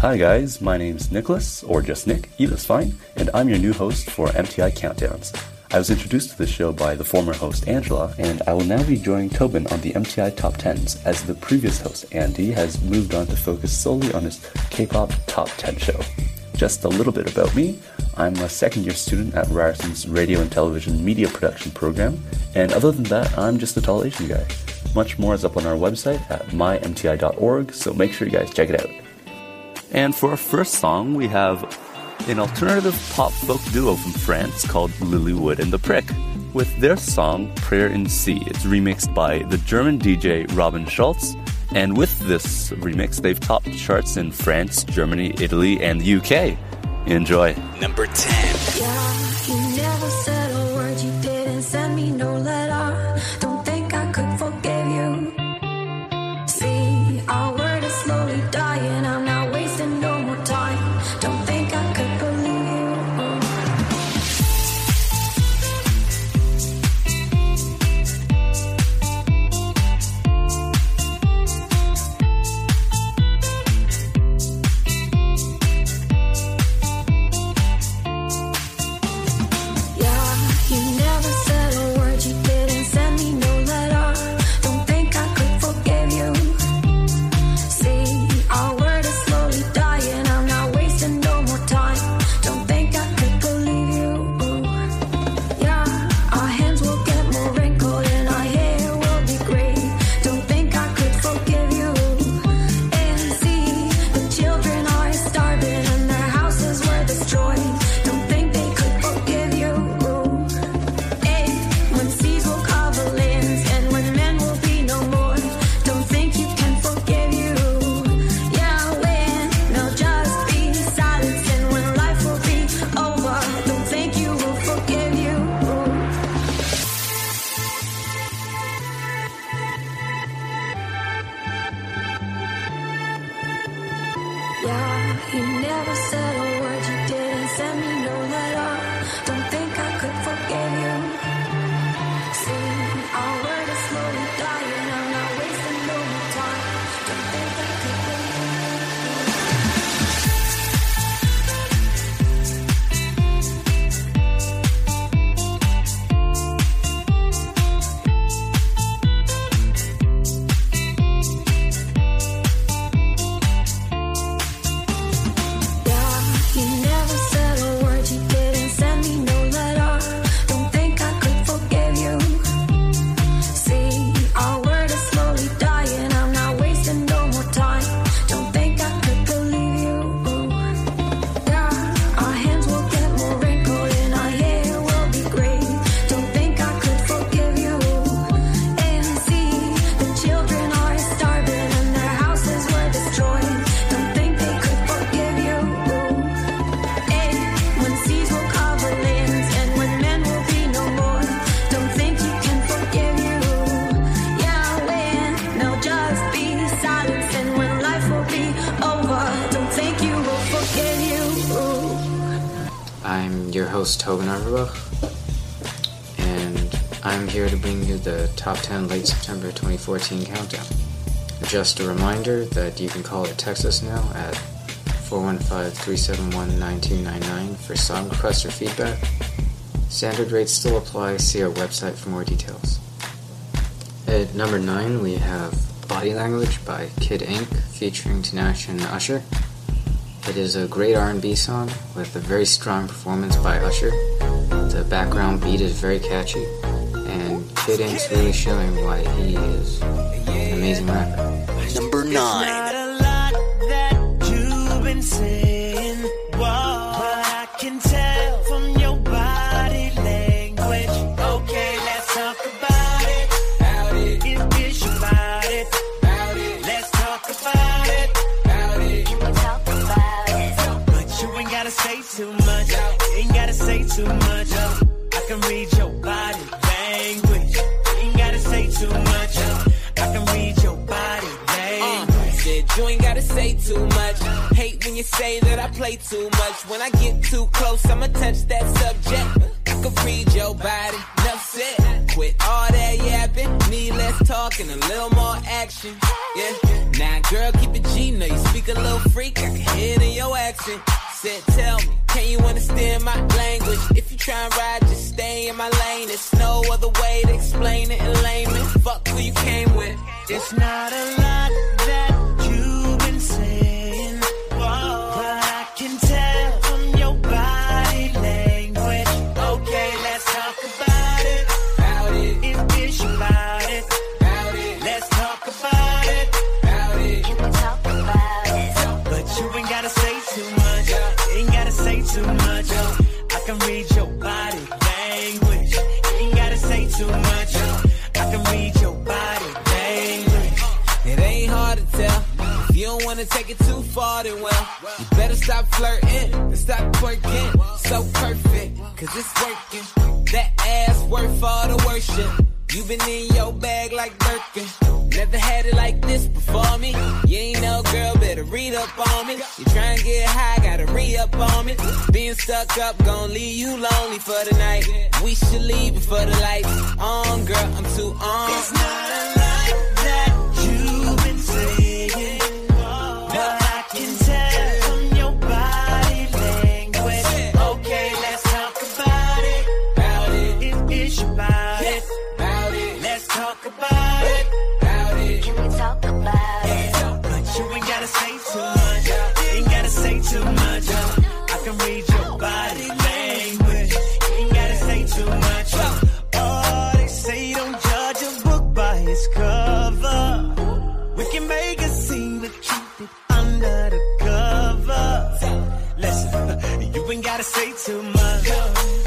Hi guys, my name's Nicholas, or just Nick, either's fine, and I'm your new host for MTI Countdowns. I was introduced to the show by the former host Angela, and I will now be joining Tauben on the MTI Top 10s, as the previous host Andy has moved on to focus solely on his K-pop Top 10 show. Just a little bit about me. I'm a second year student at Ryerson's radio and television media production program, and other than that, I'm just a tall Asian guy. Much more is up on our website at mymti.org, so make sure you guys check it out. And for our first song, we have an alternative pop folk duo from France called Lilly Wood and the Prick, with their song Prayer in C. It's remixed by the German DJ Robin Schulz, and with this remix, they've topped charts in France, Germany, Italy, and the UK. Enjoy. Number 10. 14 countdown. Just a reminder that you can call or text us now at 415-371-9299 for song requests or feedback. Standard rates still apply. See our website for more details. At number 9, we have Body Language by Kid Ink featuring Tinashe and Usher. It is a great R&B song with a very strong performance by Usher. The background beat is very catchy, and Kid Ink's really showing why he is amazing rapper. Number 9. You ain't gotta say too much. Hate when you say that I play too much. When I get too close, I'ma touch that subject. I can read your body. Enough said. Quit all that yapping. Need less talking, a little more action. Yeah. Now, girl, keep it G. Know you speak a little freak. I can hear it in your accent. Said, tell me, can you understand my language? If you try and ride, just stay in my lane. There's no other way to explain it in layman. Fuck who you came with. It's not a lot that you've far, you better stop flirting and stop twerking. So perfect, cause it's working. That ass worth all the worship. You been in your bag like Birkin. Never had it like this before me. You ain't no girl, better read up on me. You try and get high, gotta re up on me. Being stuck up, gon' leave you lonely for the night. We should leave before the lights on, girl. I'm too on. It's not a lie that you've been saying, gotta say too much.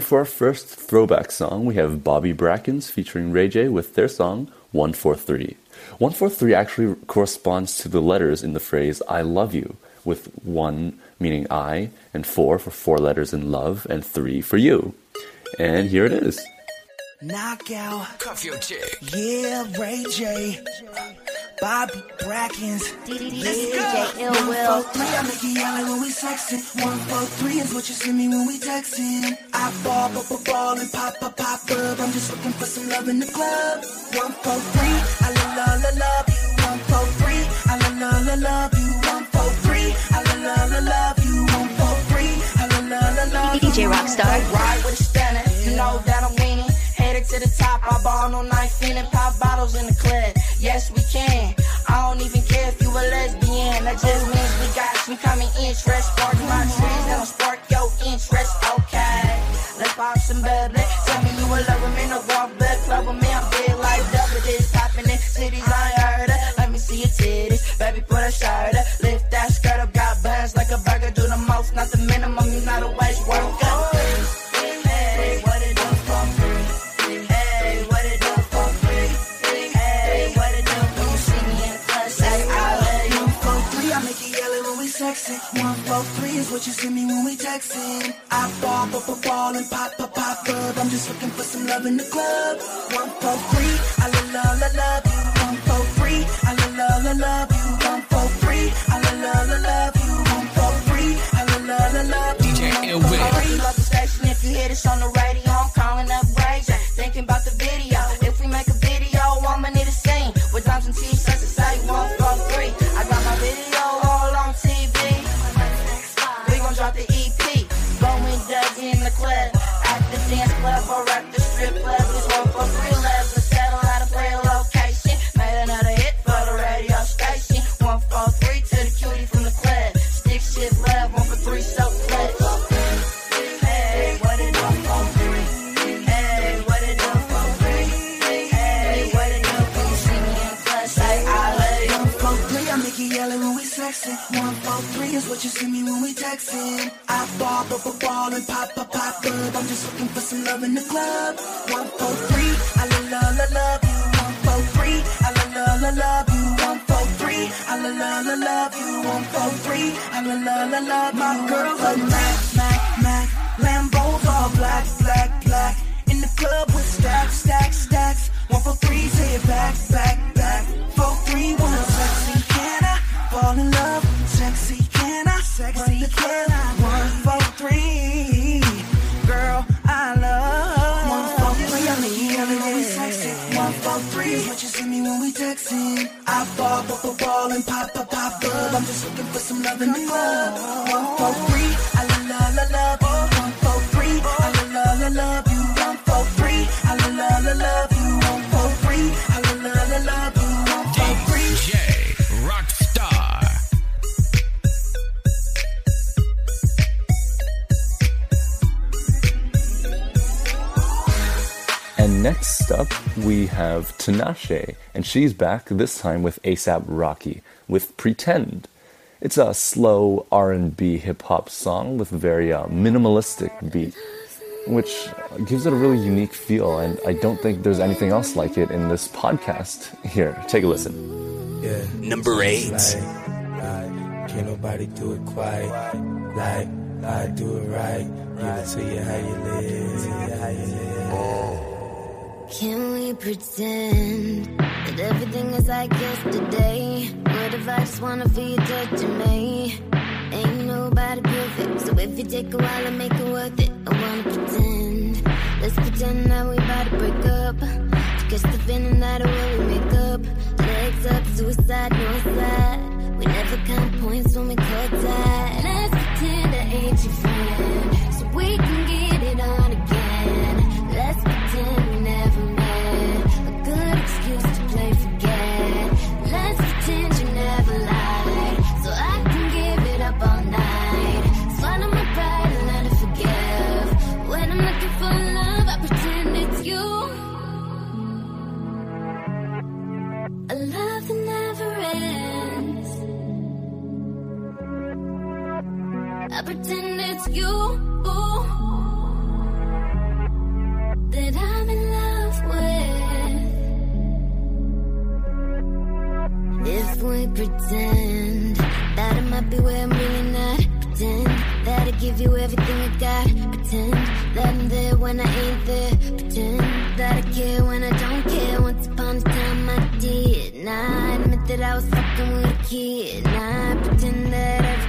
And for our first throwback song, we have Bobby Brackins featuring Ray J with their song 143. 143 actually corresponds to the letters in the phrase I love you, with 1 meaning I, and 4 for four letters in love, and 3 for you. And here it is. Knockout. Cuff your chick. Yeah, Ray J. Bobby Brackins. DJ Ill Will. Three, I make it yell when we sexing. One, four, three is what you send me when we texting. I ball, ball, ball, and pop, pop, pop up. I'm just looking for some love in the club. One, four, three, I love, love, love, love you. One, four, three, I love, love, love, love you. One, four, three, I love, love, love, love you. One, four, three, I love, love, love, love you. DJ Rockstar. Ride with the standing, you know that I'm winning to the top. I ball no knife in and pop bottles in the club. Yes, we can. I don't even care if you a lesbian. That just means we got some common interest. Spark my trees, that'll spark your interest. Okay, let's pop some bubbly. Tell me you a lover, man, a walk blood club with me. I'm big like double this, popping in cities I ain't heard of. Let me see your titties, baby, put a shirt up, lift that skirt up, got buns like a burger, do the most, not the minimum, you not a waste worker. Sexy. One, four, three is what you send me when we texting. I ball, pop, pop, ball, and pop, pop, pop up. I'm just looking for some love in the club. One, four, three, I love, love, love, love you. One, four, three, I love, love, love, love you. One, four, three, I love, love, love, love you. One, four, three, I love, love, love, love you. DJ One, Ill four, Will. love the station if you hear this on the radio. See me when we texting. I ball, pop, pop, ball, and pop, pop, pop up. I'm just looking for some love in the club. One, four, three, I love, love, love, love you. One, four, three, I love, love, love, love you. One, four, three, I love, love, love, love you. One, four, three, I love, love, love. My girls are Mac, Mac, Mac. Lambos all black, black, black. In the club with stacks, stacks, stacks. One, four, three, say it back, back, back. Four, three, one, sexy. Can I fall in love? Sexy, can I? Sexy, can I? One, four, three. Girl, I love. One, four, three, I make you yelling sexy. One, four, three is what you see me when we texting. I ball, pop, pop, ball, and pop, pop, pop up. I'm just looking for some love in the club. One, four, three, we have Tinashe, and she's back this time with ASAP Rocky with "Pretend." It's a slow R&B hip hop song with very uh, minimalistic beat, which gives it a really unique feel. And I don't think there's anything else like it in this podcast. Here, take a listen. Yeah. Number eight. Like, like, can't nobody do it quite like I do it right. Give it to you how you live, how you live. Can we pretend that everything is like yesterday? What if I just wanna feel you touching me? Ain't nobody perfect, so if you take a while and make it worth it, I wanna pretend. Let's pretend that we about to break up. To catch the feeling that way we make up. Legs up, suicide, no side. We never count points when we call time. Let's pretend I ain't your friend, so we I pretend it's you that I'm in love with. If we pretend that I might be where I'm really not, pretend that I give you everything I got, pretend that I'm there when I ain't there, pretend that I care when I don't care. Once upon a time I did, now I admit that I was fucking with a kid. I pretend that everything's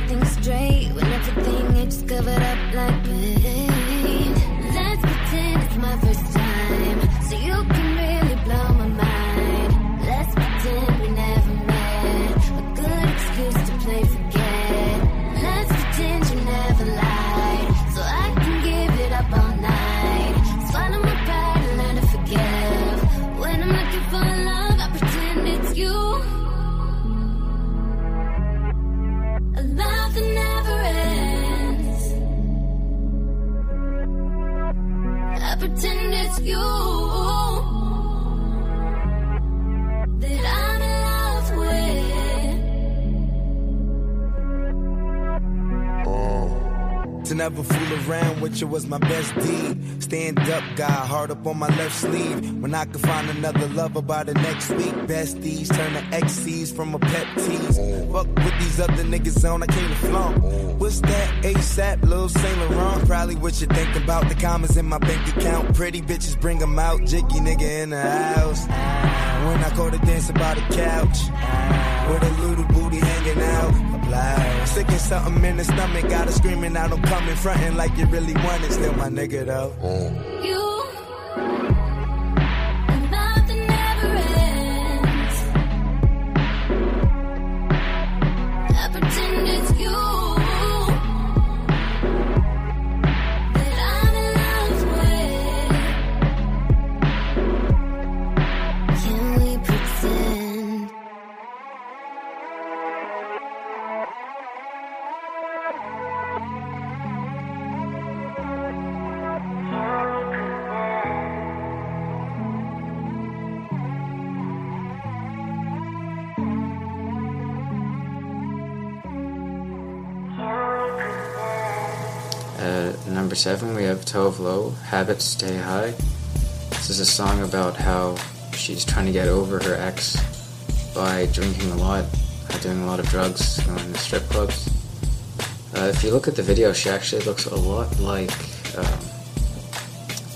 you was my best deed. Stand up guy, hard up on my left sleeve. When I could find another lover by the next week. Besties turn to XCs from a pet tease. Fuck with these other niggas on, I came to flaunt. What's that ASAP, Lil Saint Laurent? Probably what you think about the commas in my bank account. Pretty bitches bring them out, jiggy nigga in the house. When I go to dancing by the couch, with a little booty hanging out. Loud. Sticking something in the stomach, got her screaming out, I'm coming, fronting like you really want it. Still my nigga though. Mm. You seven, we have Tove Lo, Habits Stay High. This is a song about how she's trying to get over her ex by drinking a lot, doing a lot of drugs, going to strip clubs. Uh, if you look at the video, she actually looks a lot like um,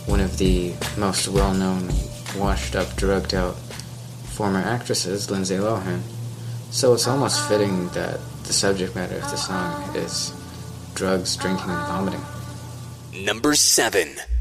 one of the most well known, washed up, drugged out former actresses, Lindsay Lohan. So it's almost fitting that the subject matter of the song is drugs, drinking, and vomiting. Number 7.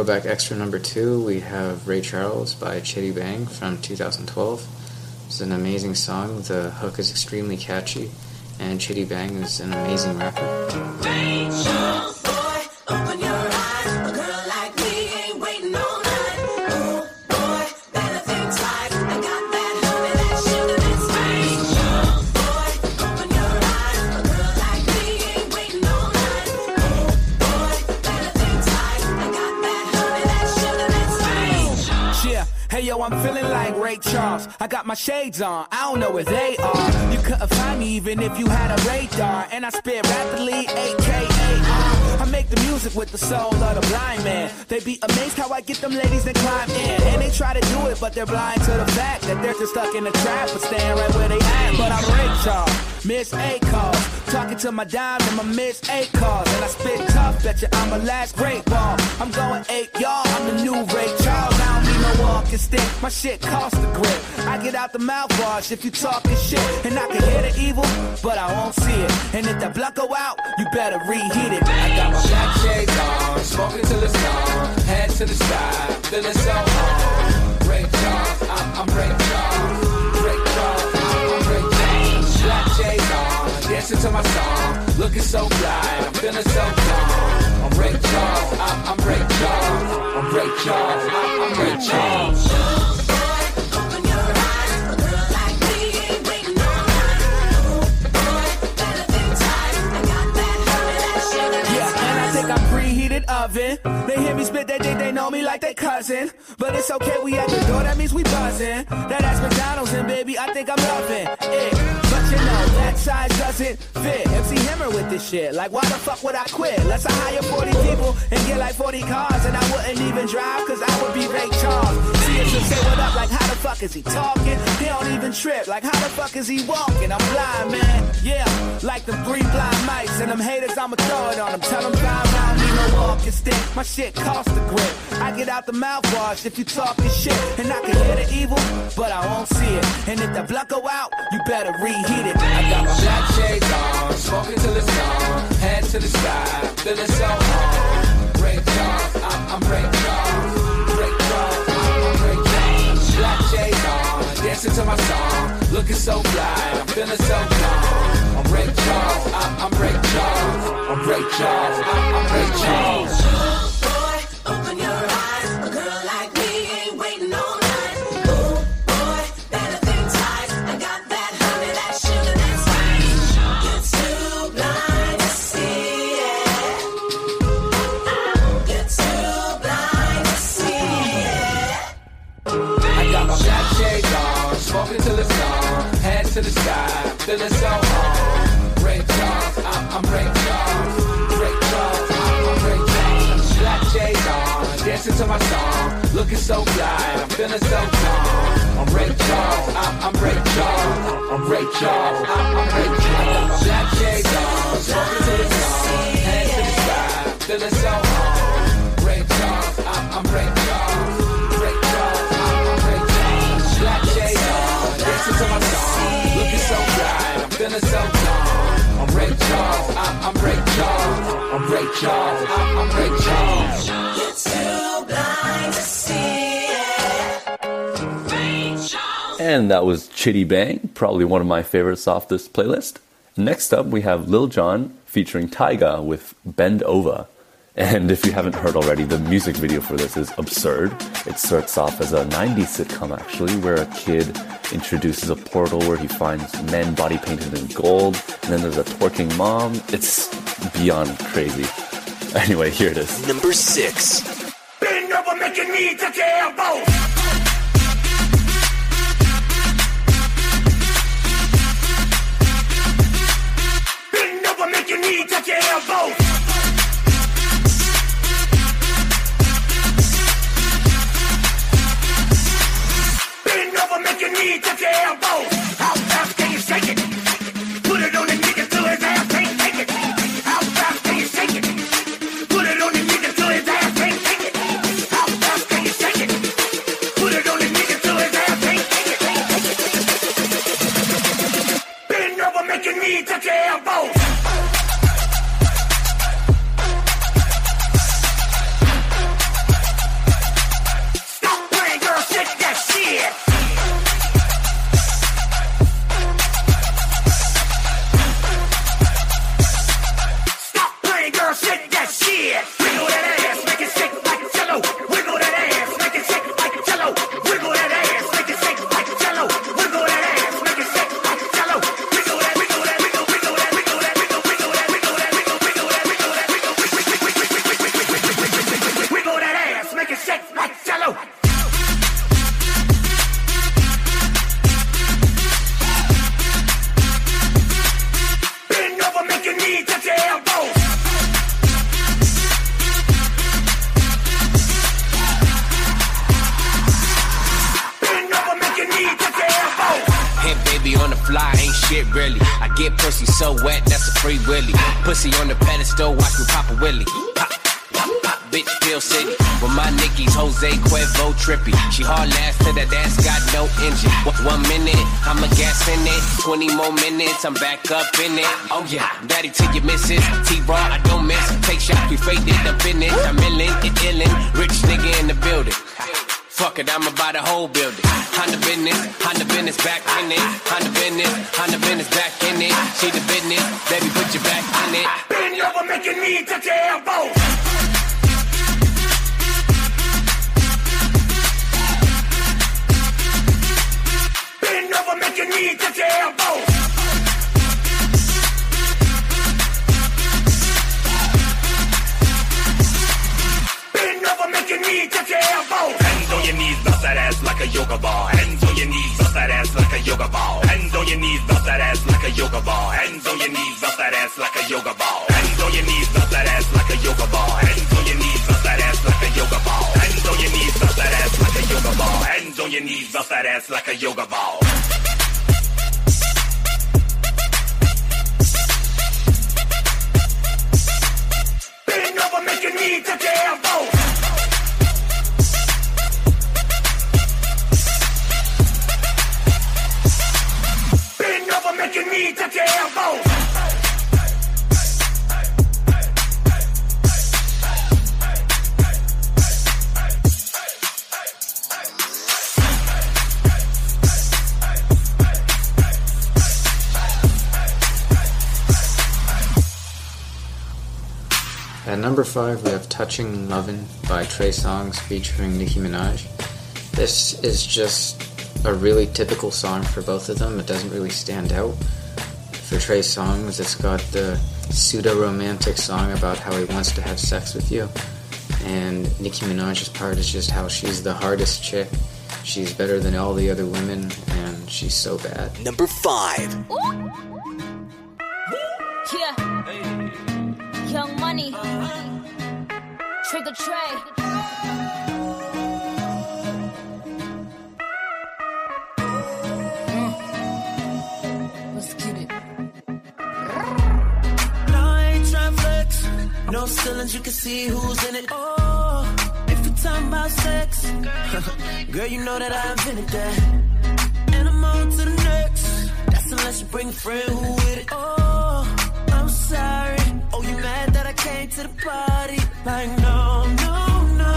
Throwback extra number two, we have Ray Charles by Chiddy Bang from 2012. It's an amazing song. The hook is extremely catchy, and Chiddy Bang is an amazing rapper. Ray Charles. I got my shades on, I don't know where they are. You couldn't find me even if you had a radar. And I spit rapidly, aka I make the music with the soul of the blind man. They be amazed how I get them ladies to climb in. And they try to do it, but they're blind to the fact that they're just stuck in the trap, but staying right where they at. But I'm Ray Charles, Miss A calls. Talking to my dime and my Miss A calls. And I spit tough, bet you I'm a last great ball. I'm going eight, y'all, I'm the new Ray Charles. No stick, my shit cost a grip. I get out the mouthwash if you talking shit. And I can hear the evil, but I won't see it. And if that block go out, you better reheat it. I got my black shades on, smoking till it's gone. Head to the sky, feeling so on. Ray Charles, I'm, Charles. Ray Charles, I'm, Ray Charles. Black shades on, dancing to my song. Looking so fly, I'm feeling so calm. I'm Ray Charles, I'm, Ray Charles. I'm Ray Charles, I'm, Ray Charles. Oven. They hear me spit, they think they know me like they cousin. But it's okay, we at the door, that means we buzzing. That ass McDonald's and baby, I think I'm loving it. But you know, that size doesn't fit. MC Hammer with this shit. Like, why the fuck would I quit? Let's I hire 40 people and get like 40 cars. And I wouldn't even drive, cause I would be Ray Charles. And say what up, like, how the fuck is he talking? He don't even trip, like, how the fuck is he walking? I'm blind, man. Yeah, like the three blind mice. And them haters, I'ma throw it on them. Tell them blind, don't need no walking stick. My shit cost a grip. I get out the mouthwash if you talking shit. And I can hear the evil, but I won't see it. And if the blood go out, you better reheat it. I got my black shades on, smoking till it's gone. Head to the sky, feeling so on. Ray Charles, I'm, I'm Ray Charles. Ray Charles, I'm, I'm Ray Charles. Black shades on, dancing to my song. Looking so fly, I'm feeling so calm. I'm Ray Charles, I'm, I'm Ray Charles. I'm Ray Charles, I'm, I'm Ray Charles. I got that honey, that's shooting that's green. You're too blind and see, yeah. You're too blind to see, yeah. I got my black shades on, smoking till it's gone. Head to the sky, feeling so dancing to my song. Looking so fly, I'm feeling so calm. I'm Ray Charles, I'm, I'm Ray Charles. I'm Ray Charles, I'm, I'm Ray Charles. Black shades on, smoking till it's gone. Head to the sky, feeling so on. Ray Charles, I'm, I'm Ray Charles. Dancing to my song. Looking so fly, I'm feeling so calm. I'm Ray Charles, I'm, Ray Charles. I'm Ray Charles, I'm, Ray Charles. To And that was Chiddy Bang, probably one of my favorites off this playlist. Next up, we have Lil Jon featuring Tyga with Bend Over. And if you haven't heard already, the music video for this is absurd. It starts off as a 90s sitcom, actually, where a kid introduces a portal where he finds men body painted in gold, and then there's a twerking mom. It's beyond crazy. Anyway, here it is. Number six. Your knee touch your elbows. Bend over, make your knee touch your elbows. We have Touching Lovin' by Trey Songz featuring Nicki Minaj. This is just a really typical song for both of them. It doesn't really stand out. For Trey Songz, it's got the pseudo romantic song about how he wants to have sex with you. And Nicki Minaj's part is just how she's the hardest chick. She's better than all the other women, and she's so bad. Number five. Yeah. Girl, you know that I invented that. And I'm on to the next. That's unless you bring a friend who with it. Oh, I'm sorry. Oh, you mad that I came to the party? Like, no, no, no.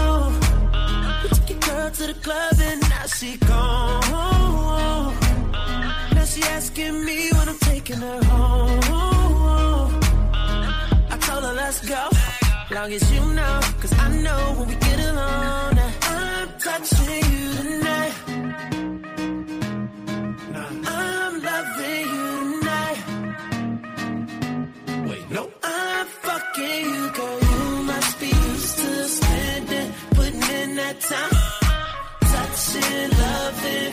You took your girl to the club and now she gone. Now she asking me when I'm taking her home. I told her let's go, long as you know, cause I know when we get alone, touching you tonight. I'm loving you tonight. Wait, no. I'm fucking you, girl. You must be used to spending, putting in that time. Touching, loving,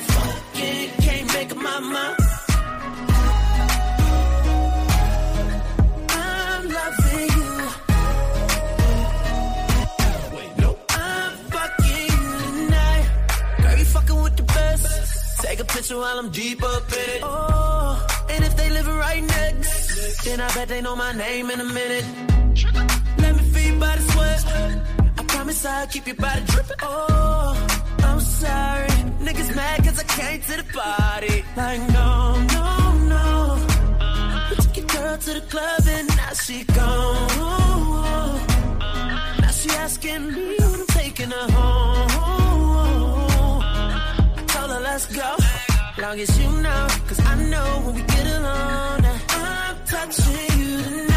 Take while I'm deep up in it. Oh, and if they living right next, then I bet they know my name in a minute. Let me feel your body sweat. I promise I'll keep your body dripping. Oh, I'm sorry. Niggas mad cause I came to the party. Like, no, no, no. You took your girl to the club and now she gone. Now she asking me when I'm taking her home. I told her let's go, long as you know, cause I know when we get alone, I'm touching you tonight.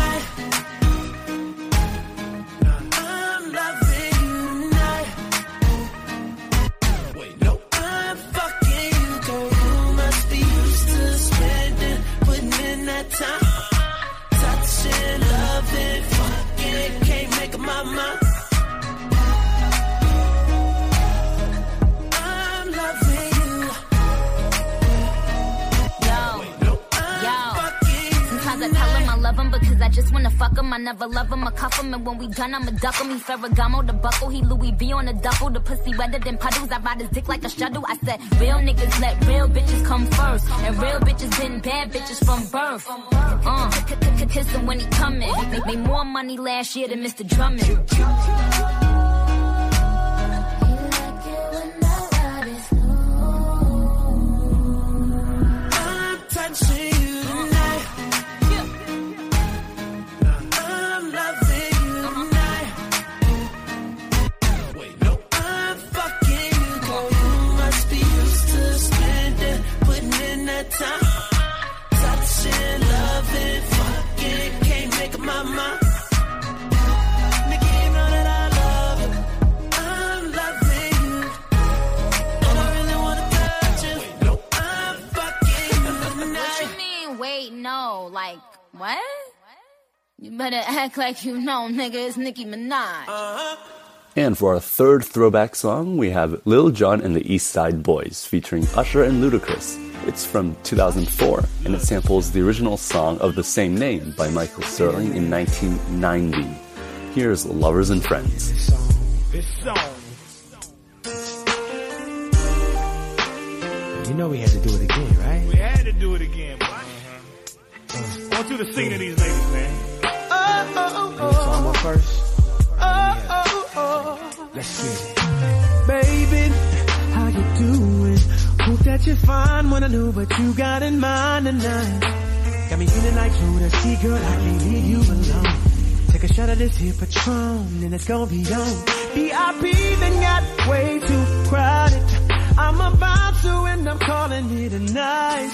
Him because I just wanna fuck him. I never love him, I cuff him, and when we done, I'ma duck him. He Ferragamo, the buckle, he Louis V on the duffel. The pussy wetter than puddles. I ride his dick like a shuttle. I said, real niggas let real bitches come first, and real bitches been bad bitches from birth. Uh, kiss him when he coming. Made more money last year than Mr. Drummond. What? You better act like you know, nigga. It's Nicki Minaj. Uh-huh. And for our third throwback song, we have Lil Jon and the East Side Boys featuring Usher and Ludacris. It's from 2004 and it samples the original song of the same name by Michael Sterling in 1990. Here's Lovers and Friends. You know we had to do it again, right? We had to do it again, boy. I want you to sing to these ladies, man. Oh, oh, oh, I'm first. oh, oh, oh. Let's get it. Baby, how you doing? Hope that you're fine when I know what you got in mind tonight. Got me feeling like Jodeci, girl, I can't leave you alone. Take a shot of this here Patron, and it's gonna be on. VIP then got way too crowded. I'm about to, and I'm calling it a night.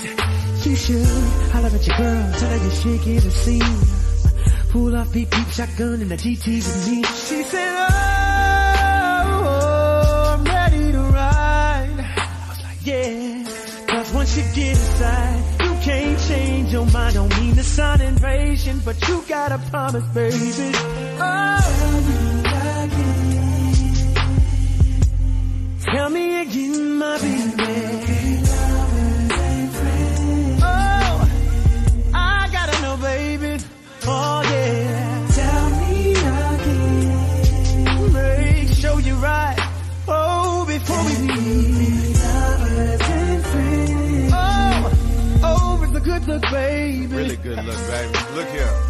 You should holler at your girl, tell her you're shaking the scene. Pull off beep beep shotgun and the GT with me. She said, oh, oh, I'm ready to ride. I was like, yeah. Cause once you get inside, you can't change your mind. Don't mean to sound invasion, but you gotta promise, baby. Oh, tell me again, my baby. Oh, I gotta know, baby. Oh yeah. Tell me again. Make sure you're right. Oh, before we. Oh, oh, good look, baby. Really good look, baby. Look here.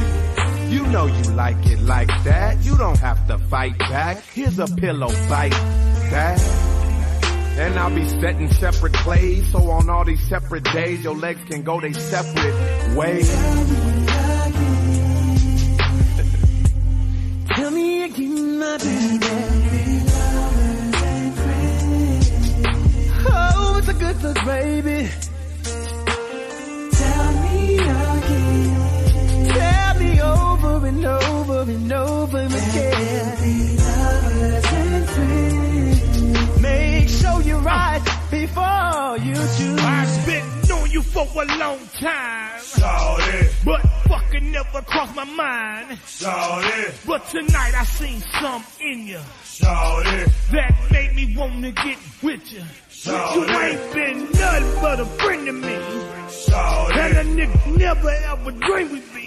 You know you like it like that. You don't have to fight back. Here's a pillow fight that. And I'll be setting separate plays, so on all these separate days, your legs can go they separate ways. Tell me again, my baby. Oh, it's a good look, baby. Tell me again. Tell me over and over and over again. Make sure you're right before you choose. I've been on you for a long time. Sorry. But fucking never crossed my mind. Sorry. But tonight I seen some in you. Sorry. That made me wanna get with you. You ain't been nothing but a friend to me. Sorry. And a nigga never ever dreamed we'd be.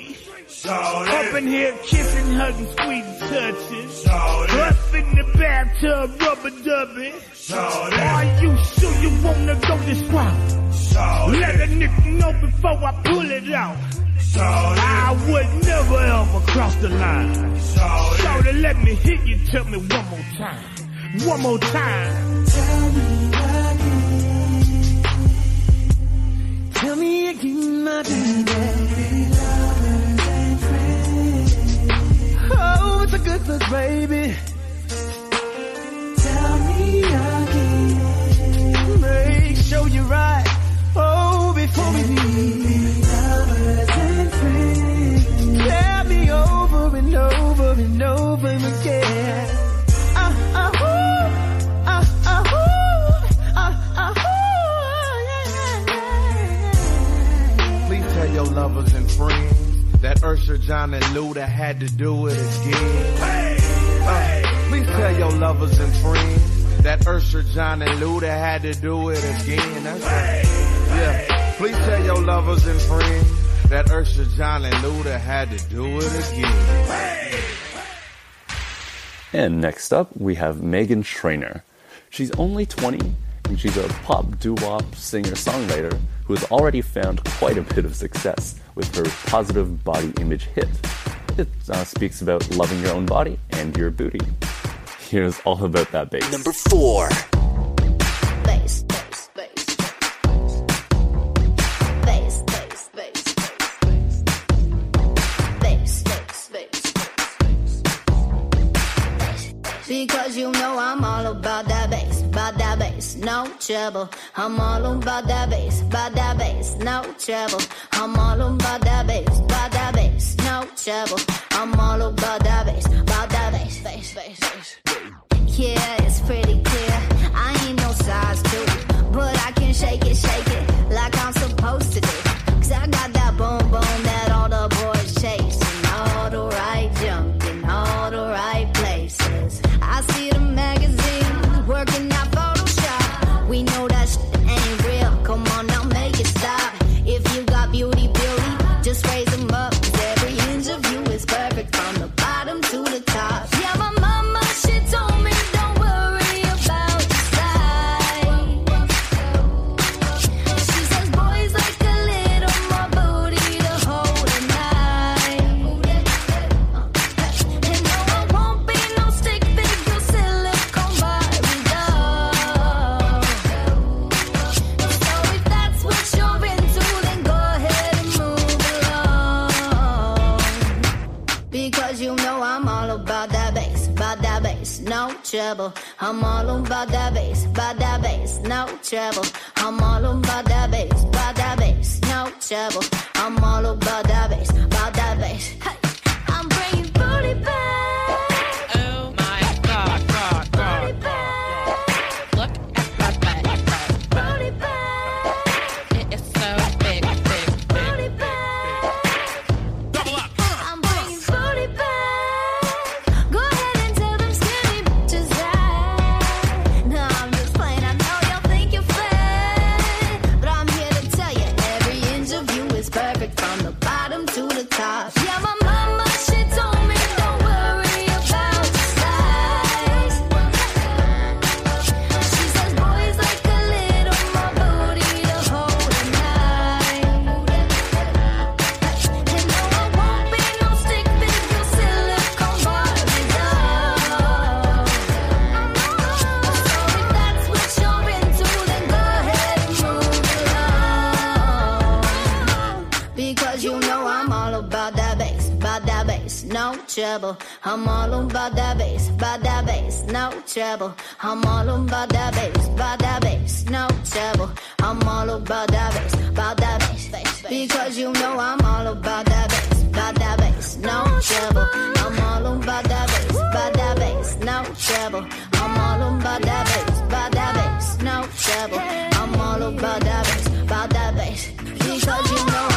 Sorry. Up in here kissing, hugging, squeezing, touching. Sorry. Up in the bathtub, rubber dubbing. Sorry. Are you sure you wanna go this route? Sorry. Let a nigga know before I pull it out. Sorry. I would never ever cross the line. Sorry. Sorry, let me hit you, tell me one more time. One more time. Tell me again, my baby. with the good look, baby. Tell me again. Make sure you're right. Oh, before we leave. Tell me over and over and over again. Ah, ah, ooh. Ah, ah, ooh. Ah, ah, ooh. Yeah, yeah, yeah, Please tell your lovers and friends that Usher, John, and Luda had to do it again. Uh, please tell your lovers and friends that Usher, John, and Luda had to do it again. That's right. Yeah. Please tell your lovers and friends that Usher, John, and Luda had to do it again. And next up, we have Meghan Trainor. She's only 20, and she's a pop doo-wop singer-songwriter who has already found quite a bit of success with her positive body image hit. It uh, speaks about loving your own body and your booty. Here's all about that bass. Number four. Bass, bass, bass. Bass, bass, bass. Bass, bass, bass. Because you know I'm all about that bass, about that bass, no trouble. I'm all about that bass, about that bass, no trouble. I'm all about that bass, about that bass, no trouble. I'm all about that bass, about that bass, bass, bass, bass. Yeah, I'm all about that no trouble. I'm all about that bass, about that bass, no trouble. I'm all about that bass, about that bass, no trouble. I'm all about that bass, about that bass. Because you know I'm all about that bass, about that bass, no trouble. I'm all about that bass, about that bass, no trouble. I'm all about that bass, about that bass, no trouble. I'm all about that bass, about that bass. Because you know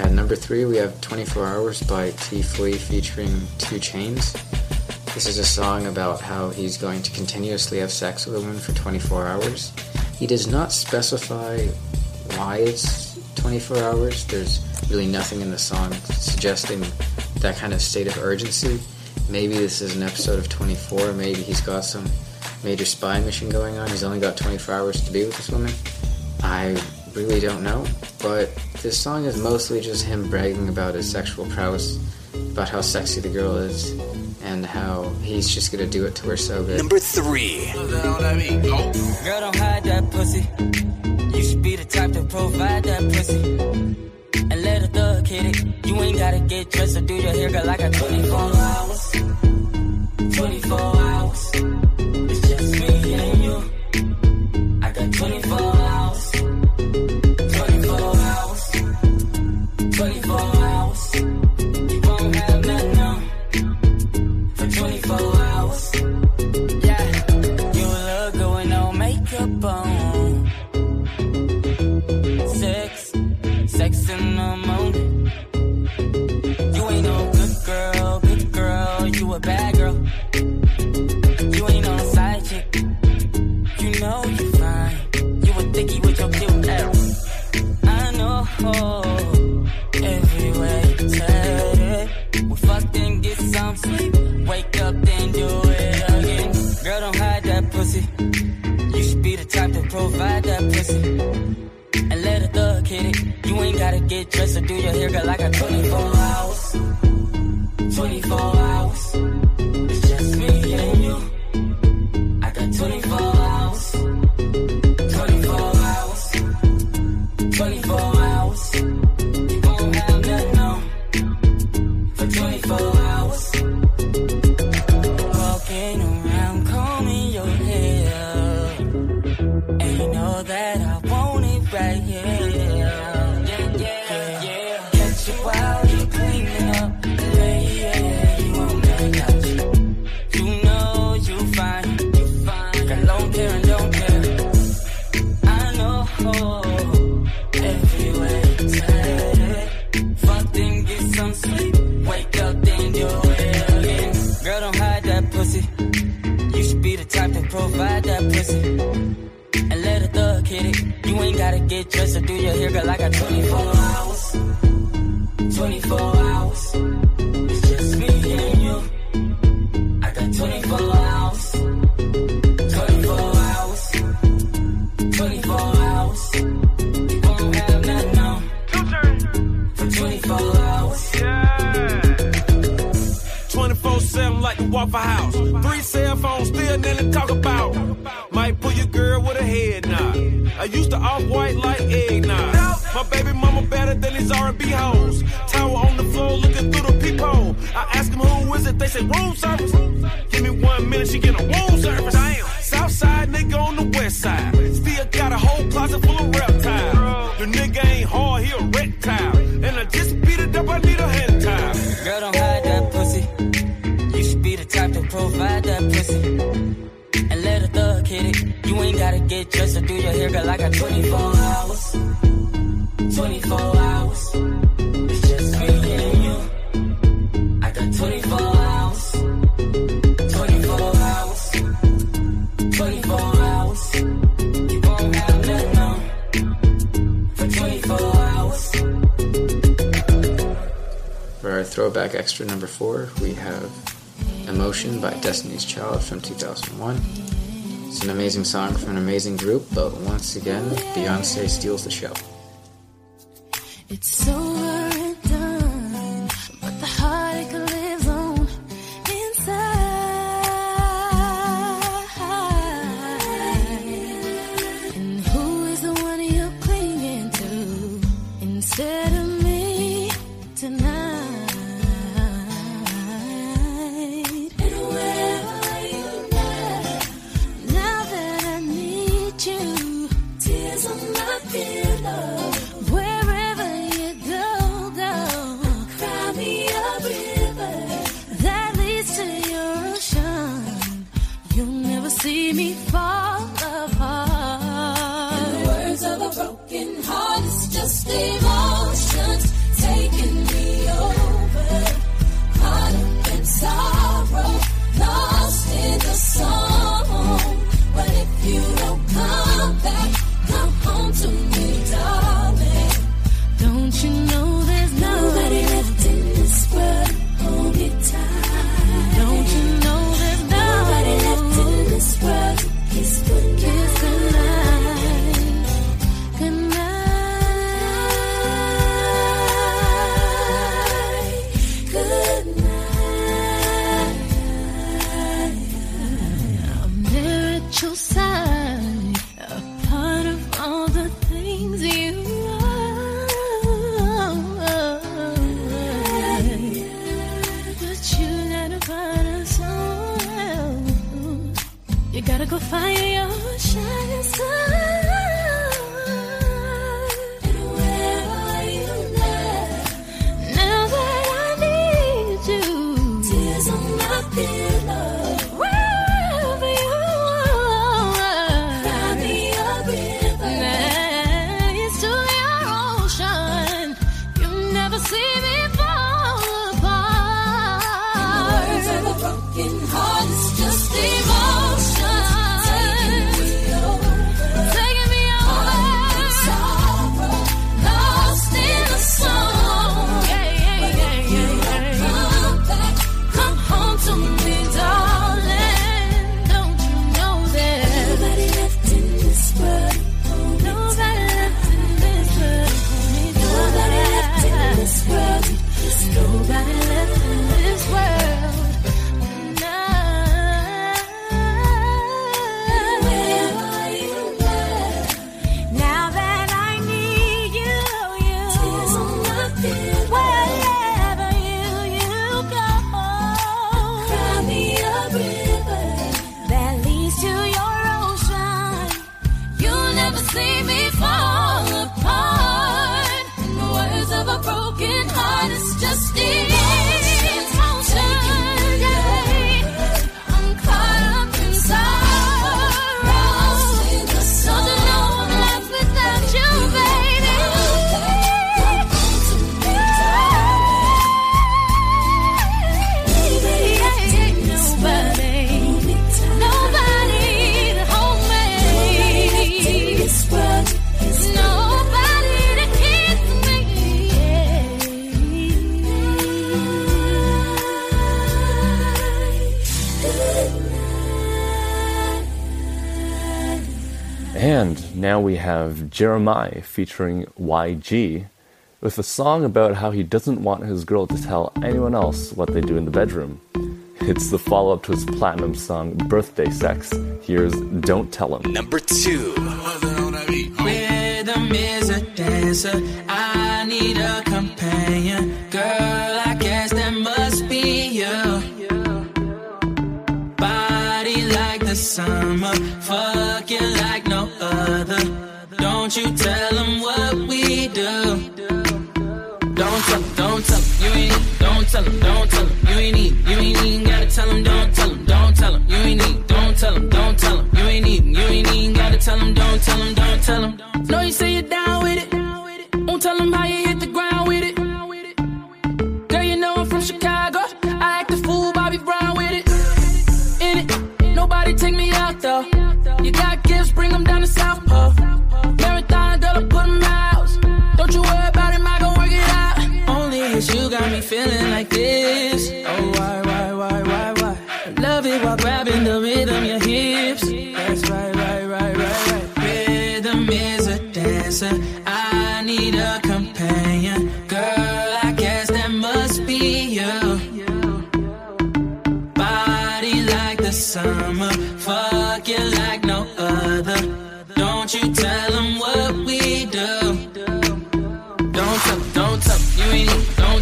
At number three, we have 24 Hours by TeeFlii featuring 2 Chainz. This is a song about how he's going to continuously have sex with a woman for 24 hours. He does not specify why it's 24 hours. There's really nothing in the song suggesting that kind of state of urgency. Maybe this is an episode of 24. Maybe he's got some major spy mission going on. He's only got 24 hours to be with this woman. I really don't know, but this song is mostly just him bragging about his sexual prowess, about how sexy the girl is, and how he's just gonna do it to her so good. Number three. Girl, don't hide that pussy. You should be the type to provide that pussy. And let a thug hit it. You ain't gotta get dressed do your hair, girl. 24 hours. 24 hours. throwback extra number four, we have Emotion by Destiny's Child from 2001. It's an amazing song from an amazing group, but once again, Beyonce steals the show. It's over. Have Jeremiah featuring YG with a song about how he doesn't want his girl to tell anyone else what they do in the bedroom. It's the follow up to his platinum song Birthday Sex. Here's Don't Tell 'Em. Number two. Rhythm is a dancer. I need a companion. Girl, I guess that must be you. Body like the summer. Fucking like no other. Don't you tell them what we do. Don't tell 'em, don't tell 'em, you ain't need, don't tell 'em, don't tell 'em, you ain't need, you ain't even gotta tell 'em, don't tell 'em, don't tell 'em, you ain't need, don't tell 'em, don't tell 'em, you ain't even, you ain't even gotta tell 'em, don't tell 'em, don't tell 'em. Know you say you're down with it, won't tell 'em how you hit the ground with it. Girl, you know I'm from Chicago, I act a fool, Bobby Brown with it. In it, nobody take me out though. You got gifts, bring 'em down to South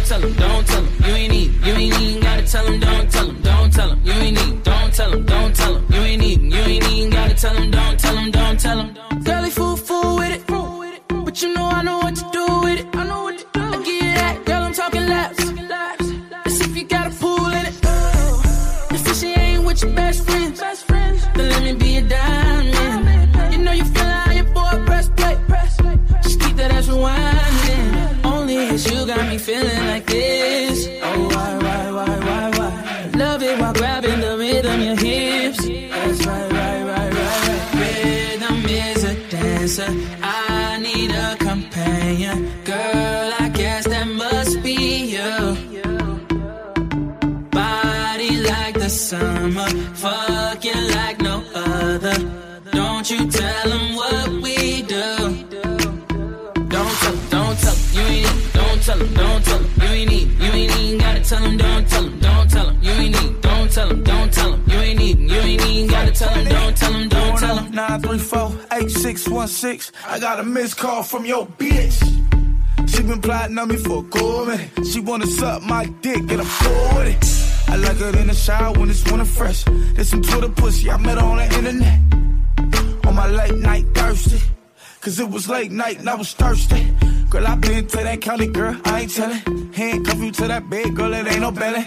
tell 'em, don't tell 'em, you ain't need, you ain't even gotta tell 'em, don't tell 'em, don't tell 'em, you ain't need, don't tell 'em, don't tell 'em, you ain't need, you ain't even gotta tell 'em, don't I need a companion. Girl, I guess that must be you. Body like the summer. Fucking like no other. Don't you tell them what 934-8616. I got a missed call from your bitch. She been plotting on me for a cool minute. She wanna suck my dick and I'm cool it. I like her in the shower when it's winter fresh. There's some Twitter pussy, I met her on the internet. On my late night thirsty. Cause it was late night and I was thirsty. Girl, I been to that county, girl, I ain't tellin'. Handcuff you to that bed, girl, it ain't no belly.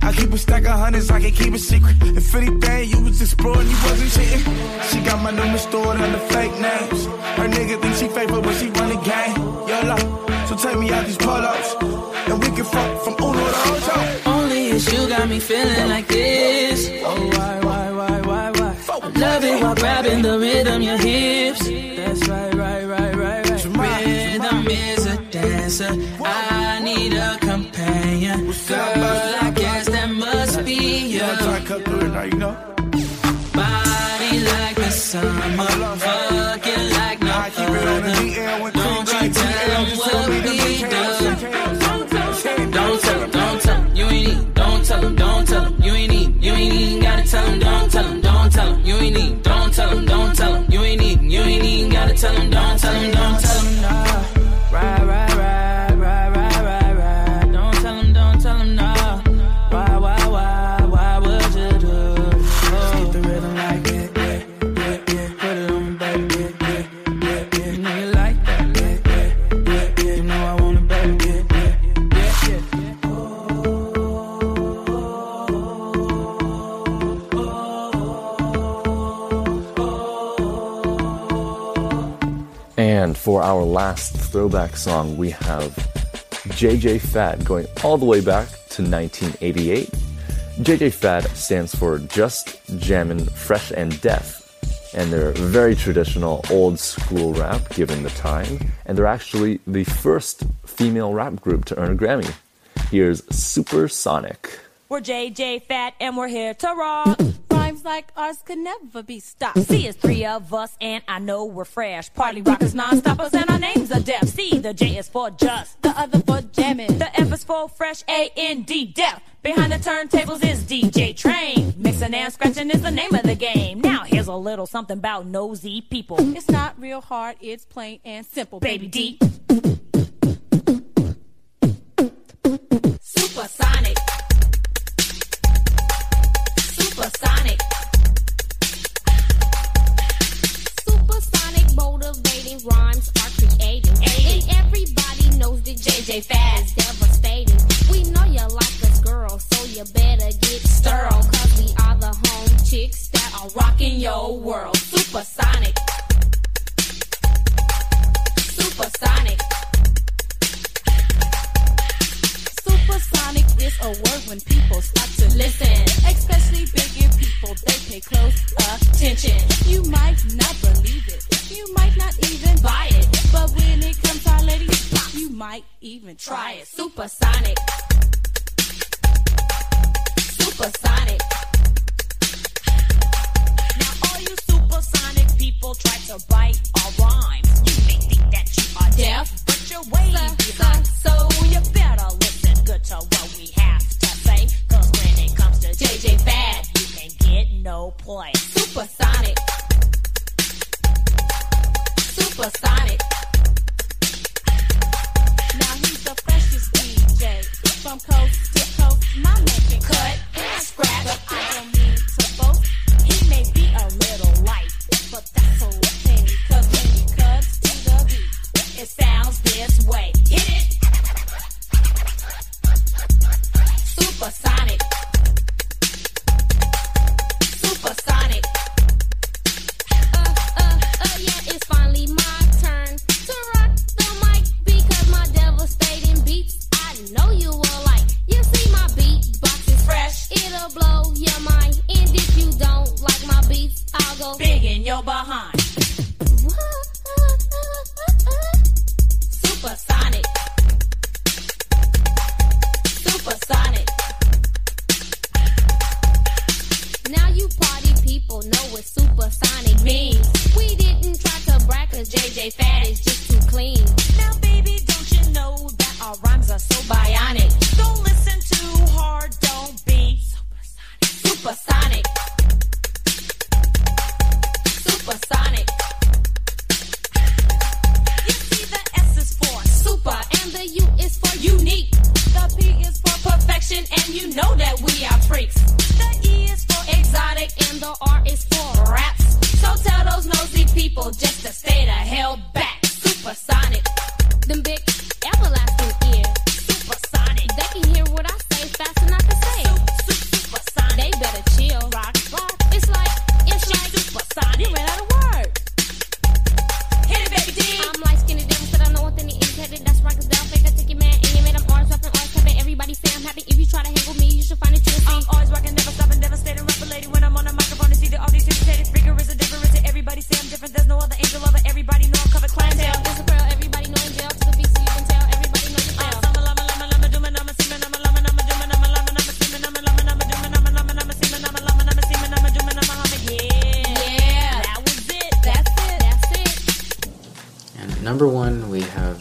I keep a stack of hundreds, I can keep a secret. If anything, you was exploring, you wasn't cheating. She got my number stored under fake names. Her nigga think she faithful when she run the game. YOLO, so take me out these polos. And we can fuck from Uno to Ocho. Only it's you got me feeling like this. Oh, why, why, why, why, why? I love it while grabbing the rhythm, your hips. That's right, right, right, right, right. Rhythm is a dancer. I need a companion. Girl, I guess that must be you. Body like the summer, fucking like no other. Don't you tell 'em what we do. Don't tell 'em, don't tell 'em, you ain't need. Don't tell 'em, don't tell 'em, you ain't need. You ain't even tell 'em, you ain't need. Don't tell 'em, don't tell 'em, you ain't need. You ain't even gotta tell 'em, don't tell 'em, don't tell 'em, nah. For our last throwback song, we have JJ Fad going all the way back to 1988. JJ Fad stands for Just Jammin' Fresh and Def. And they're very traditional, old school rap given the time. And they're actually the first female rap group to earn a Grammy. Here's Supersonic. We're JJ Fad and we're here to rock. Like ours could never be stopped. See, it's three of us and I know we're fresh. Party rockers, non-stoppers, and our names are def. See, the J is for just, the other for jamming. The F is for fresh, A-N-D, def. Behind the turntables is DJ Train. Mixing and scratching is the name of the game. Now here's a little something about nosy people. It's not real hard, it's plain and simple, baby D. Supersonic. Fad is devastating. We know you like us, girl, so you better get stirred. Cause we are the home chicks that are rocking your world. Supersonic. Is a word when people start to listen. Especially bigger people, they pay close attention. You might not believe it, you might not even buy it. But when it comes to our ladies, you might even try it. Supersonic. Supersonic. Now all you supersonic people try to bite our rhymes. You may think that you are def, but you're way behind. So you better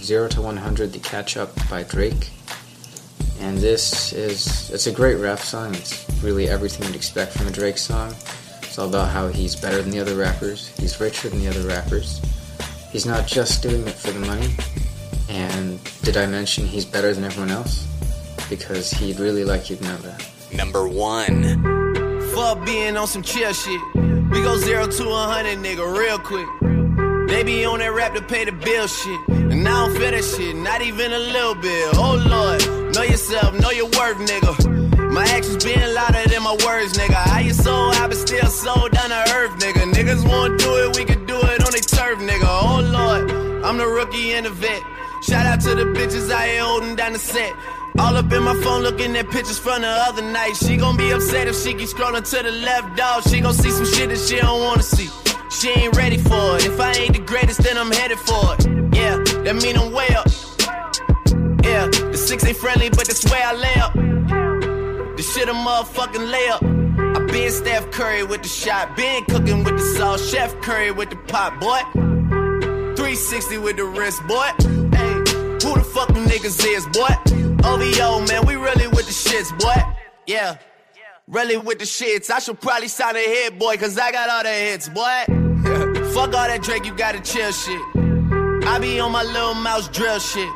0 to 100 the catch up by Drake. And this is it's a great rap song. It's really everything you'd expect from a Drake song. It's all about how he's better than the other rappers. He's richer than the other rappers. He's not just doing it for the money. And did I mention he's better than everyone else? Because he'd really like you to know that. Number 1 fuck being on some chill shit. We go 0 to 100 nigga real quick. They be on that rap to pay the bill shit. And I don't feel that shit, not even a little bit. Oh lord, know yourself, know your worth, nigga. My actions being louder than my words, nigga. How you so high but still so down to earth, nigga. Niggas won't do it, we can do it on their turf, nigga. Oh lord, I'm the rookie and the vet. Shout out to the bitches I ain't holding down the set. All up in my phone looking at pictures from the other night. She gon' be upset if she keep scrolling to the left, dog. She gon' see some shit that she don't wanna see. She ain't ready for it. If I ain't the greatest, then I'm headed for it. That mean I'm way up. Yeah, the six ain't friendly, but that's where I lay up. The shit a motherfucking layup. I been Steph Curry with the shot, been cooking with the sauce, Chef Curry with the pot, boy. 360 with the wrist, boy. Hey, who the fuck them niggas is, boy? OVO, man, we really with the shits, boy. Yeah. Really with the shits. I should probably sign a hit, boy, cause I got all the hits, boy. Fuck all that Drake, you gotta chill shit. I be on my little mouse drill shit.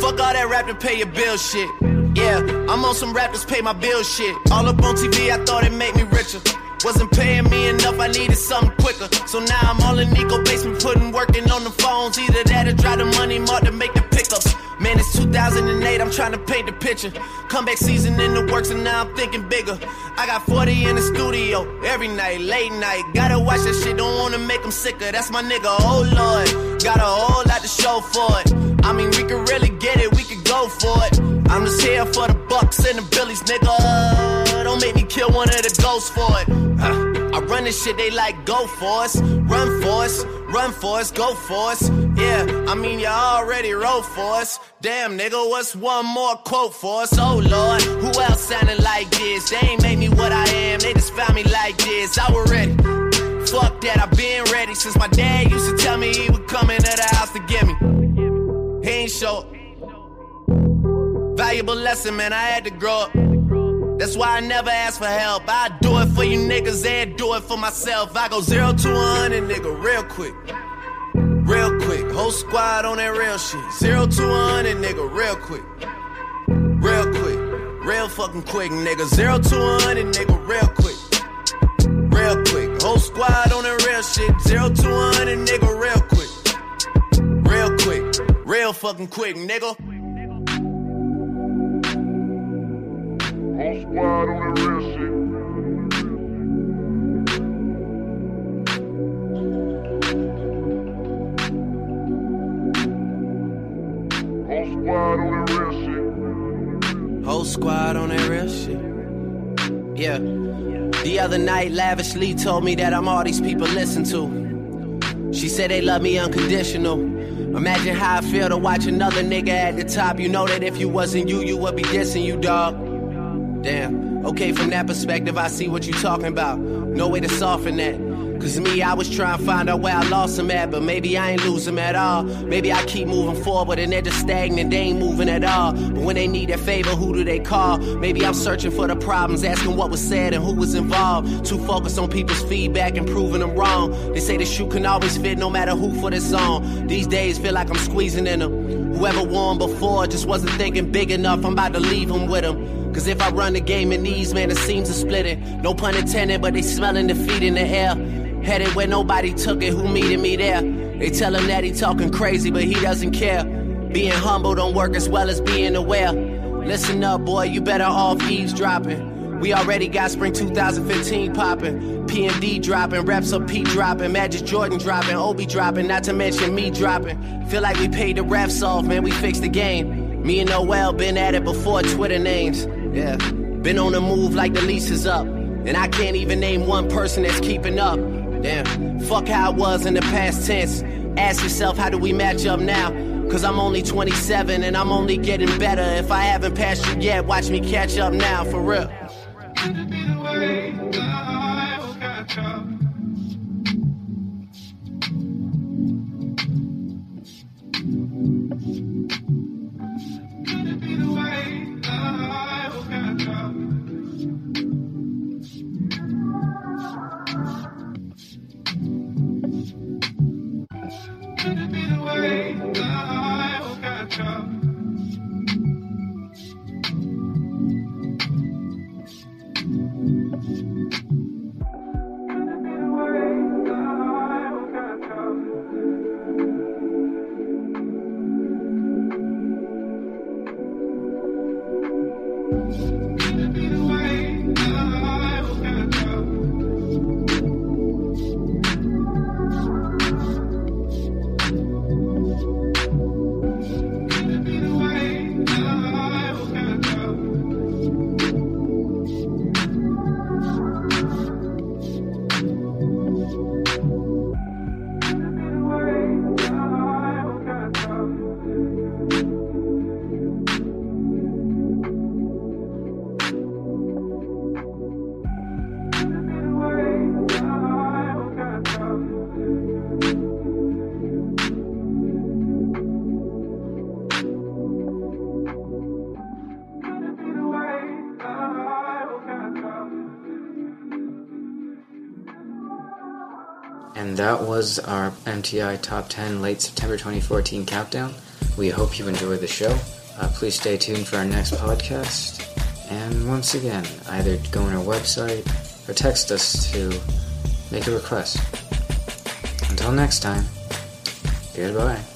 Fuck all that rap pay your bill shit. Yeah, I'm on some rappers pay my bill shit. All up on TV, I thought it made me richer. Wasn't paying me enough, I needed something quicker. So now I'm all in Nico basement, putting working on the phones. Either that or drive the money mark to make the pickups. Man, it's 2008, I'm trying to paint the picture. Comeback season in the works, and now I'm thinking bigger. I got 40 in the studio every night, late night. Gotta watch that shit, don't wanna make them sicker. That's my nigga, oh lord. Got a whole lot to show for it. I mean, we could really get it, we could go for it. I'm just here for the bucks and the billies, nigga. Don't make me kill one of the ghosts for it. Huh. I run this shit, they like go for us, run for us, run for us, go for us. Yeah, I mean you already wrote for us. Damn nigga, what's one more quote for us? Oh lord, who else sounding like this? They ain't made me what I am, they just found me like this. I was ready. Fuck that, I've been ready since my dad used to tell me he would come into the house to get me. He ain't show. Valuable lesson, man, I had to grow up. That's why I never ask for help. I do it for you niggas and do it for myself. I go zero to a hundred, nigga, real quick. Real quick. Whole squad on that real shit. Zero to a hundred, nigga, real quick. Real quick. Real fucking quick, nigga. Zero to a hundred, nigga, real quick. Real quick. Whole squad on that real shit. Zero to a hundred, nigga, real quick. Real fucking quick, nigga. Whole squad on that real shit. Whole squad on that real shit. Whole squad on that real shit. Yeah. The other night, lavishly told me that I'm all these people listen to. She said they love me unconditional. Imagine how I feel to watch another nigga at the top. You know that if you wasn't you, you would be dissing you, dog. Damn. Okay, from that perspective, I see what you talking about. No way to soften that. Cause me, I was trying to find out where I lost them at, but maybe I ain't lose them at all. Maybe I keep moving forward and they're just stagnant, they ain't moving at all. But when they need a favor, who do they call? Maybe I'm searching for the problems, asking what was said and who was involved. Too focused on people's feedback and proving them wrong. They say the shoe can always fit no matter who for this song. These days feel like I'm squeezing in them. Whoever won before just wasn't thinking big enough, I'm about to leave them with them. Cause if I run the game in these, man, the seams are splitting. No pun intended, but they smelling defeat in the air. Headed where nobody took it, who meeting me there? They tell him that he talking crazy, but he doesn't care. Being humble don't work as well as being aware. Listen up, boy, you better off eavesdropping. We already got spring 2015 popping. P&D dropping, reps up P dropping, Magic Jordan dropping, OB dropping, not to mention me dropping. Feel like we paid the refs off, man, we fixed the game. Me and Noah been at it before Twitter names. Yeah, been on the move like the lease is up. And I can't even name one person that's keeping up. Damn, fuck how I was in the past tense. Ask yourself, how do we match up now? Cause I'm only 27 and I'm only getting better. If I haven't passed you yet, watch me catch up now, for real. That was our MTI Top 10 late September 2014 countdown. We hope you enjoyed the show. Uh, please stay tuned for our next podcast. And once again, either go on our website or text us to make a request. Until next time, goodbye.